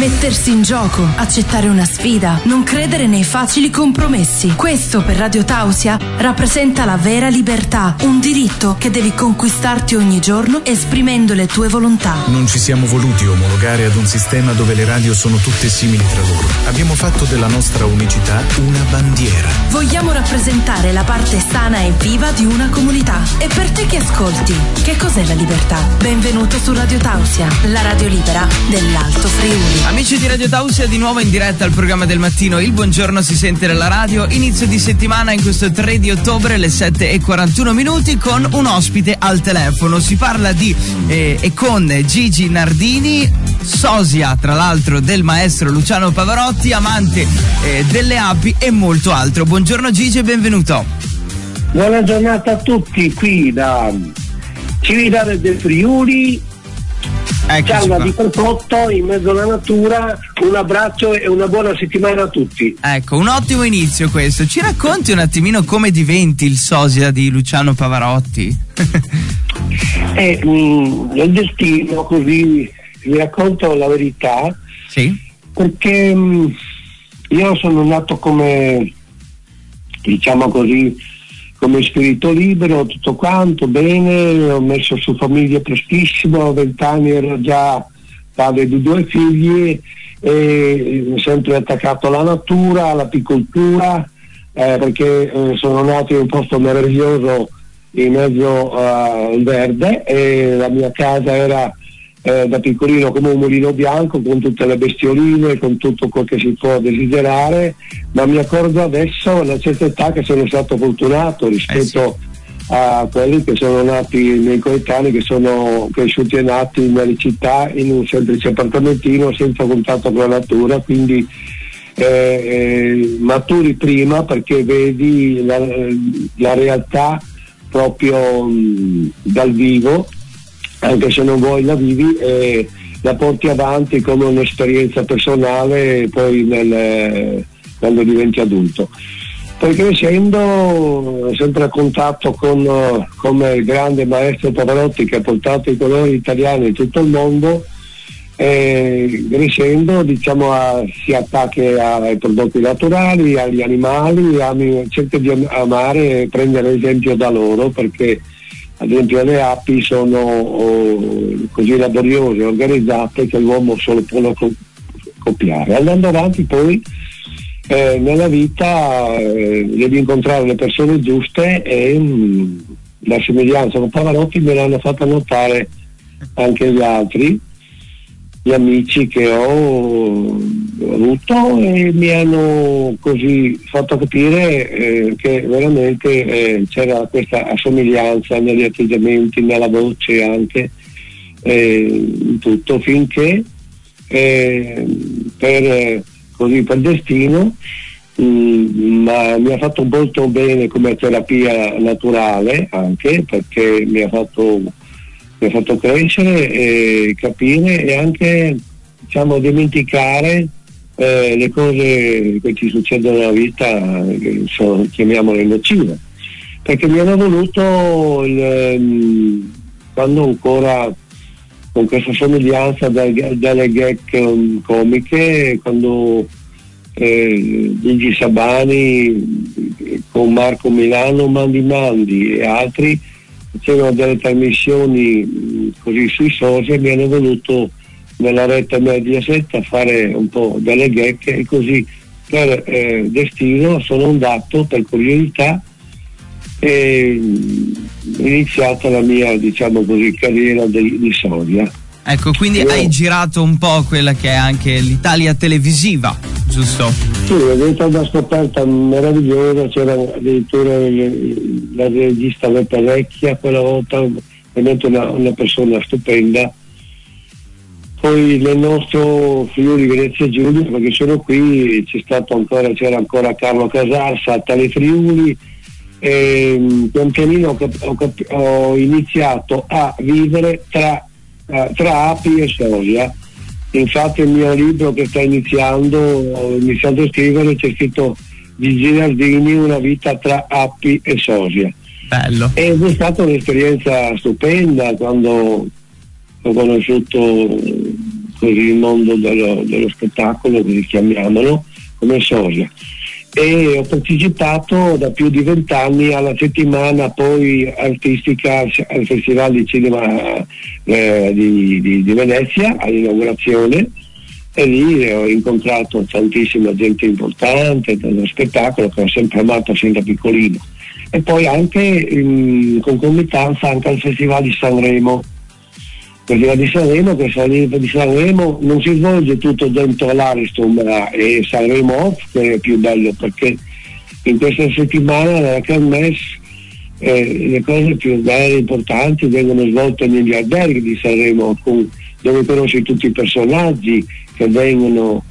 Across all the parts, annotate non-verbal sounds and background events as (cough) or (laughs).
Mettersi in gioco, accettare una sfida, non credere nei facili compromessi. Questo per Radio Tausia rappresenta la vera libertà, un diritto che devi conquistarti ogni giorno esprimendo le tue volontà. Non ci siamo voluti omologare ad un sistema dove le radio sono tutte simili tra loro. Abbiamo fatto della nostra unicità una bandiera. Vogliamo rappresentare la parte sana e viva di una comunità. E per te che ascolti, che cos'è la libertà? Benvenuto su Radio Tausia, la radio libera dell'Alto Friuli. Amici di Radio Tausia, di nuovo in diretta al programma del mattino. Il buongiorno si sente nella radio. Inizio di settimana in questo 3 di ottobre, alle 7 e 41 minuti, con un ospite al telefono. Si parla di eh, e con Gigi Nardini, sosia tra l'altro del maestro Luciano Pavarotti, amante eh, delle api e molto altro. Buongiorno Gigi e benvenuto. Buona giornata a tutti qui da Cividale del Friuli Calma di Perfotto in mezzo alla natura, un abbraccio e una buona settimana a tutti. Ecco, un ottimo inizio questo. Ci racconti un attimino come diventi il sosia di Luciano Pavarotti? (laughs) eh, mh, il destino, così vi racconto la verità. Sì. Perché mh, io sono nato come, diciamo così, come spirito libero, tutto quanto, bene, ho messo su famiglia prestissimo, a vent'anni ero già padre di due figli e sempre attaccato alla natura, all'apicoltura, eh, perché eh, sono nato in un posto meraviglioso in mezzo al verde e la mia casa era eh, da piccolino come un mulino bianco con tutte le bestioline, con tutto quel che si può desiderare, ma mi accorgo adesso a una certa età che sono stato fortunato rispetto eh sì. a quelli che sono nati nei coetanei, che sono cresciuti e nati nelle città in un semplice appartamentino senza contatto con la natura, quindi eh, eh, maturi prima perché vedi la, la realtà proprio mh, dal vivo anche se non vuoi la vivi e la porti avanti come un'esperienza personale poi nel, quando diventi adulto. Poi crescendo, sempre a contatto con come il grande maestro Pavarotti che ha portato i colori italiani in tutto il mondo, e crescendo diciamo, a, si attacca ai prodotti naturali, agli animali, ami, cerca di amare e prendere esempio da loro perché ad esempio le api sono oh, così laboriose e organizzate che l'uomo solo può copiare. Andando avanti poi eh, nella vita eh, devi incontrare le persone giuste e mh, mm, la somiglianza con Pavarotti me l'hanno fatta notare anche gli altri gli amici che ho avuto e mi hanno così fatto capire eh, che veramente eh, c'era questa assomiglianza negli atteggiamenti, nella voce anche, eh, in tutto, finché eh, per, così, per destino mm, ma mi ha fatto molto bene come terapia naturale anche perché mi ha fatto mi ha fatto crescere e capire e anche diciamo, dimenticare eh, le cose che ci succedono nella vita, che sono, chiamiamole nocive. Perché mi hanno voluto il, ehm, quando ancora con questa somiglianza dalle, dalle gag comiche, quando eh, Gigi Sabani con Marco Milano, Mandi Mandi e altri c'erano delle trasmissioni così sui social mi hanno voluto nella retta Mediaset a fare un po' delle ghecche e così per eh, destino sono andato per curiosità e iniziata la mia diciamo così carriera di, di Soria Ecco, quindi Io... hai girato un po' quella che è anche l'Italia televisiva, giusto? Sì, è stata una scoperta meravigliosa, c'era addirittura la regista Letta Vecchia quella volta, veramente una, una persona stupenda. Poi nel nostro Friuli Venezia Giulia, perché sono qui, c'è stato ancora, c'era ancora Carlo Casarsa a Tale Friuli, e pian pianino ho, ho, ho iniziato a vivere tra eh, tra api e soia. Infatti il mio libro che sto iniziando, ho iniziato a scrivere, c'è scritto di Girardini Una vita tra api e sosia. Bello. Ed è stata un'esperienza stupenda quando ho conosciuto così il mondo dello, dello spettacolo, così chiamiamolo, come sosia. E ho partecipato da più di vent'anni alla settimana poi artistica al Festival di Cinema eh, di, di, di Venezia all'inaugurazione. E lì ho incontrato tantissima gente importante dello spettacolo che ho sempre amato sin da piccolino. E poi anche in concomitanza anche al Festival di Sanremo Festival di Sanremo il Festival di Sanremo non si svolge tutto dentro l'Ariston e Sanremo Off che è più bello perché in questa settimana nella Kermesse eh, le cose più belle e importanti vengono svolte negli alberghi di Sanremo con, dove conosci tutti i personaggi che vengono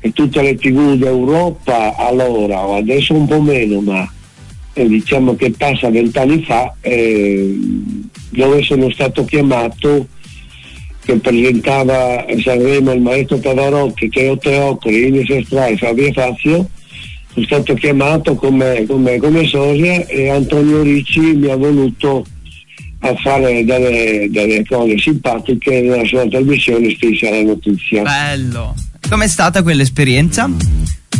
e tutte le tv d'Europa allora, o adesso un po' meno, ma eh, diciamo che passa vent'anni fa, eh, dove sono stato chiamato che presentava Sanremo il maestro Pavarotti, Teo Teocoli, Ines Estrai, Fabio Fazio, sono stato chiamato come, come, come sosia e Antonio Ricci mi ha voluto a fare delle, delle cose simpatiche nella sua trasmissione stessa la notizia. Bello! Com'è stata quell'esperienza?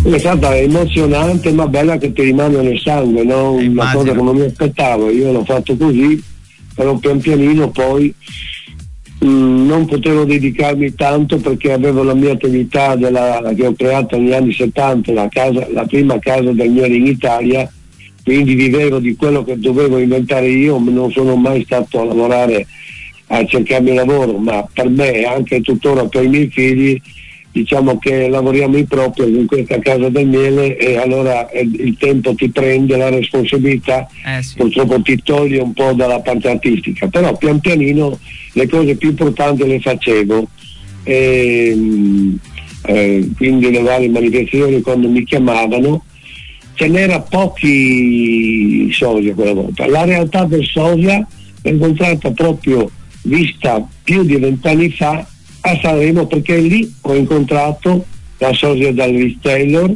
È stata emozionante ma bella che ti rimane nel sangue, no? Eh, una cosa che non mi aspettavo, io l'ho fatto così, però pian pianino poi mm, non potevo dedicarmi tanto perché avevo la mia attività della, che ho creato negli anni 70, la, casa, la prima casa del miele in Italia, quindi vivevo di quello che dovevo inventare io, non sono mai stato a lavorare a cercarmi lavoro, ma per me e anche tuttora per i miei figli diciamo che lavoriamo in proprio in questa casa del miele e allora eh, il tempo ti prende la responsabilità, eh sì. purtroppo ti toglie un po' dalla parte artistica, però pian pianino le cose più importanti le facevo. E, eh, quindi le varie manifestazioni quando mi chiamavano ce n'era pochi sosia quella volta. La realtà del sosia l'ho incontrata proprio vista più di vent'anni fa a Sanremo perché lì ho incontrato la sosia Dalvis Taylor,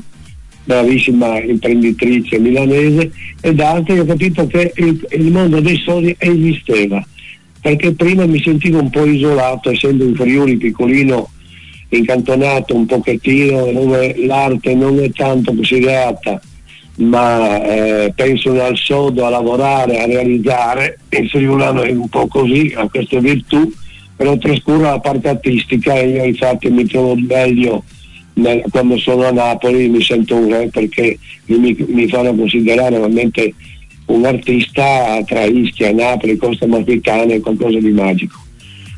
bravissima imprenditrice milanese, ed altri ho capito che il, il mondo dei sosia esisteva, perché prima mi sentivo un po' isolato, essendo un Friuli piccolino, incantonato un pochettino, dove l'arte non è tanto considerata, ma eh, pensano al sodo, a lavorare, a realizzare, il friulano è un po' così, ha queste virtù, però trascuro la parte artistica e io infatti mi trovo meglio nel, quando sono a Napoli mi sento un re perché mi, mi fanno considerare veramente un artista tra Ischia, Napoli, Costa Amalfitana è qualcosa di magico.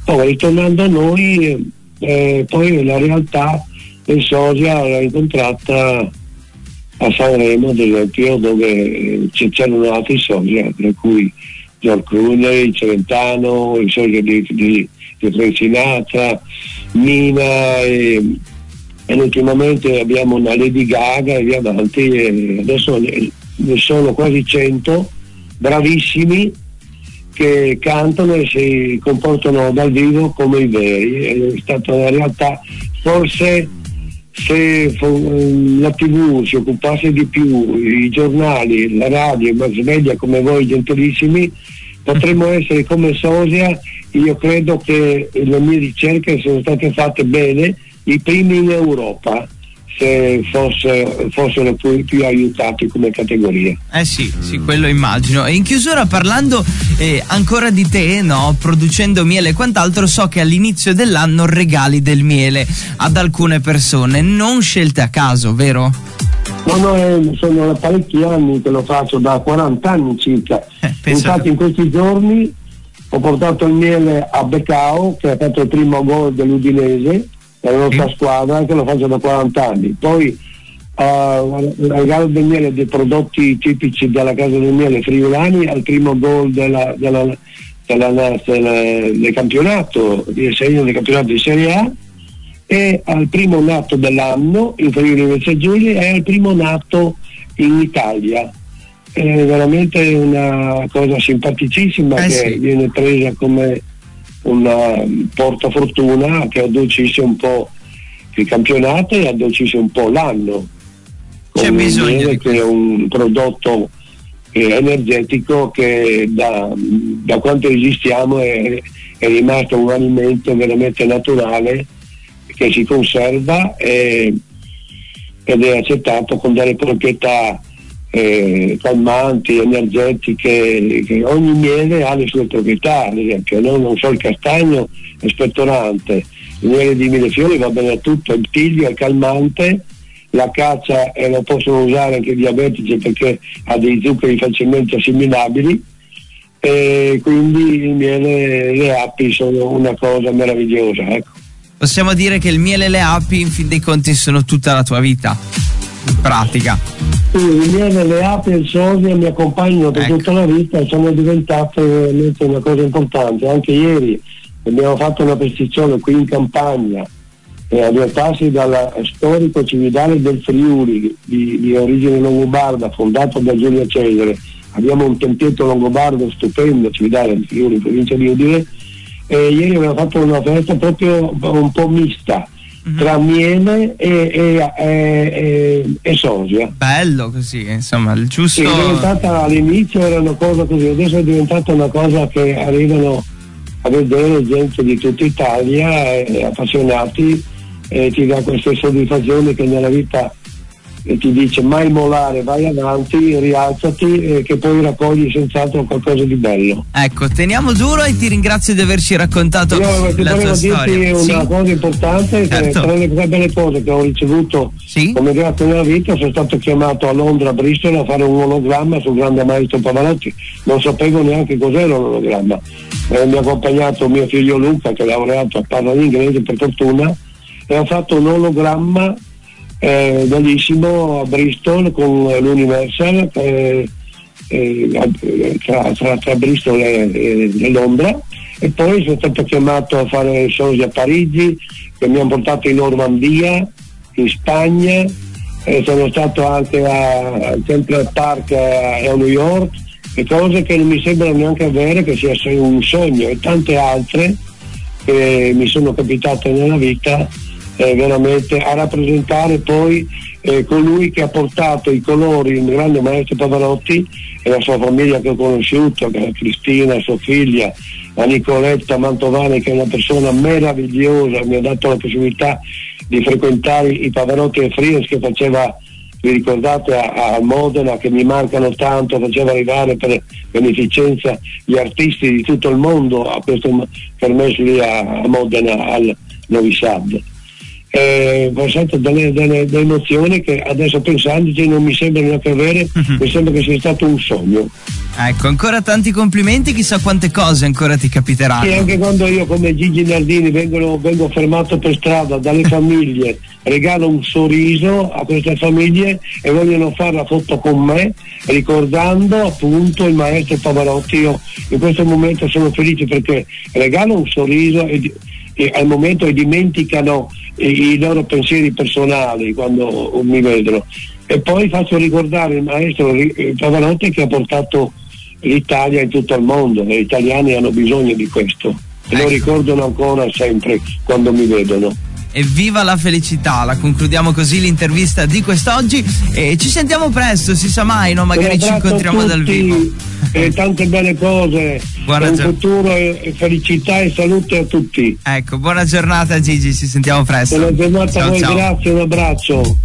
Poi ritornando a noi, eh, poi la realtà del Sosia l'ho incontrata a Sanremo ad esempio dove c'erano altri Sosia, tra cui George Clooney, Celentano, il Sosia di, di Frank Sinatra, Mina e, e ultimamente abbiamo una Lady Gaga e via avanti e adesso ne sono quasi 100 bravissimi che cantano e si comportano dal vivo come i veri. È stata una realtà. Forse se la tv si occupasse di più i giornali, la radio, i mass media come voi gentilissimi potremmo essere come Sosia io credo che le mie ricerche sono state fatte bene, i primi in Europa se fosse, fossero più, più, aiutati come categoria. Eh sì, sì, quello immagino. E in chiusura parlando eh, ancora di te, no? producendo miele e quant'altro, so che all'inizio dell'anno regali del miele ad alcune persone, non scelte a caso, vero? No, no, eh, sono parecchi anni che lo faccio, da 40 anni circa. Eh, Infatti in questi giorni ho portato il miele a Becao che ha fatto il primo gol dell'Udinese la nostra mm. squadra che lo faccio da 40 anni poi uh, regalo del miele dei prodotti tipici della casa del miele friulani al primo gol della, della, della, del campionato del campionato di Serie A e al primo nato dell'anno in Friuli Venezia Giulia e al primo nato in Italia è veramente una cosa simpaticissima eh che sì. viene presa come una portafortuna che addolcisce un po' il campionato e addolcisce un po' l'anno. C'è bisogno che è un prodotto eh, energetico che da, da quanto esistiamo è, è rimasto un alimento veramente naturale che si conserva e, ed è accettato con delle proprietà eh, calmanti, energetiche, che ogni miele ha le sue proprietà, ad esempio, no? non so il castagno è spettorante, il miele di millefiori va bene a tutto, il tiglio è calmante, la caccia eh, lo possono usare anche i diabetici perché ha dei zuccheri facilmente assimilabili e quindi il miele e le api sono una cosa meravigliosa. Ecco. Possiamo dire che il miele e le api in fin dei conti sono tutta la tua vita, in pratica. Le api e il sodio mi accompagnano per ecco. tutta la vita e sono diventate veramente una cosa importante. Anche ieri abbiamo fatto una prescrizione qui in campagna eh, a due passi dal storico cividale del Friuli di, di origine longobarda fondato da Giulio Cesare abbiamo un tempietto longobardo stupendo cividale del Friuli in provincia di Udine e ieri abbiamo fatto una festa proprio un po' mista. Tra miele e, e, e, e, sosia bello così insomma il giusto è diventata all'inizio era una cosa così adesso è diventata una cosa che arrivano a vedere gente di tutta Italia eh, appassionati e ti dà queste soddisfazioni che nella vita e ti dice mai molare, vai avanti, rialzati e che poi raccogli senz'altro qualcosa di bello. Ecco, teniamo duro e ti ringrazio di averci raccontato Io la tua storia. Io dirti una sì? cosa importante, certo. tra le belle cose che ho ricevuto sì? come grazie nella vita sono stato chiamato a Londra, a Bristol a fare un ologramma sul grande maestro Pavarotti, non sapevo neanche cos'era un ologramma. Eh, mi ha accompagnato mio figlio Luca che è laureato a parla inglese per fortuna e ha fatto un ologramma eh, bellissimo a Bristol con l'Universal eh, eh, tra, tra, tra, Bristol e, e, Londra. E poi sono stato chiamato a fare shows a Parigi che mi hanno portato in Normandia, in Spagna, sono stato anche a Central Park a, a New York. E cose che non mi sembrano neanche avere che sia un sogno e tante altre che mi sono capitate nella vita eh, veramente a rappresentare poi eh, colui che ha portato i colori, il grande maestro Pavarotti e la sua famiglia che ho conosciuto, Cristina, sua figlia, la Nicoletta Mantovani che è una persona meravigliosa, mi ha dato la possibilità di frequentare i Pavarotti e Frias che faceva vi ricordate a, Modena che mi mancano tanto, faceva arrivare per beneficenza gli artisti di tutto il mondo a questo permesso lì a Modena al Novi Sad eh, delle, delle, delle, emozioni che adesso pensandoci non mi sembra neanche avere, uh-huh. mi sembra che sia stato un sogno. Ecco, ancora tanti complimenti, chissà quante cose ancora ti capiteranno. Sì, anche quando io come Gigi Nardini vengo, vengo fermato per strada dalle (laughs) famiglie, regalo un sorriso a queste famiglie e vogliono fare la foto con me ricordando appunto il maestro Pavarotti. Io in questo momento sono felice perché regalo un sorriso e, e al momento e dimenticano i loro pensieri personali quando mi vedono. E poi faccio ricordare il maestro Pavarotti che ha portato l'Italia in tutto il mondo, gli italiani hanno bisogno di questo lo ecco. ricordano ancora sempre quando mi vedono evviva la felicità. La concludiamo così l'intervista di quest'oggi e ci sentiamo presto, si sa mai, no? magari ci incontriamo dal vivo. E tante belle cose, buona un gio- futuro e felicità e salute a tutti. Ecco, buona giornata Gigi, ci sentiamo presto. Buona giornata ciao, a voi, ciao. grazie, un abbraccio.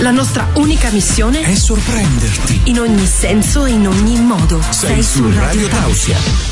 La nostra unica missione è sorprenderti in ogni senso e in ogni modo. Sei, Sei su Radio Tausia.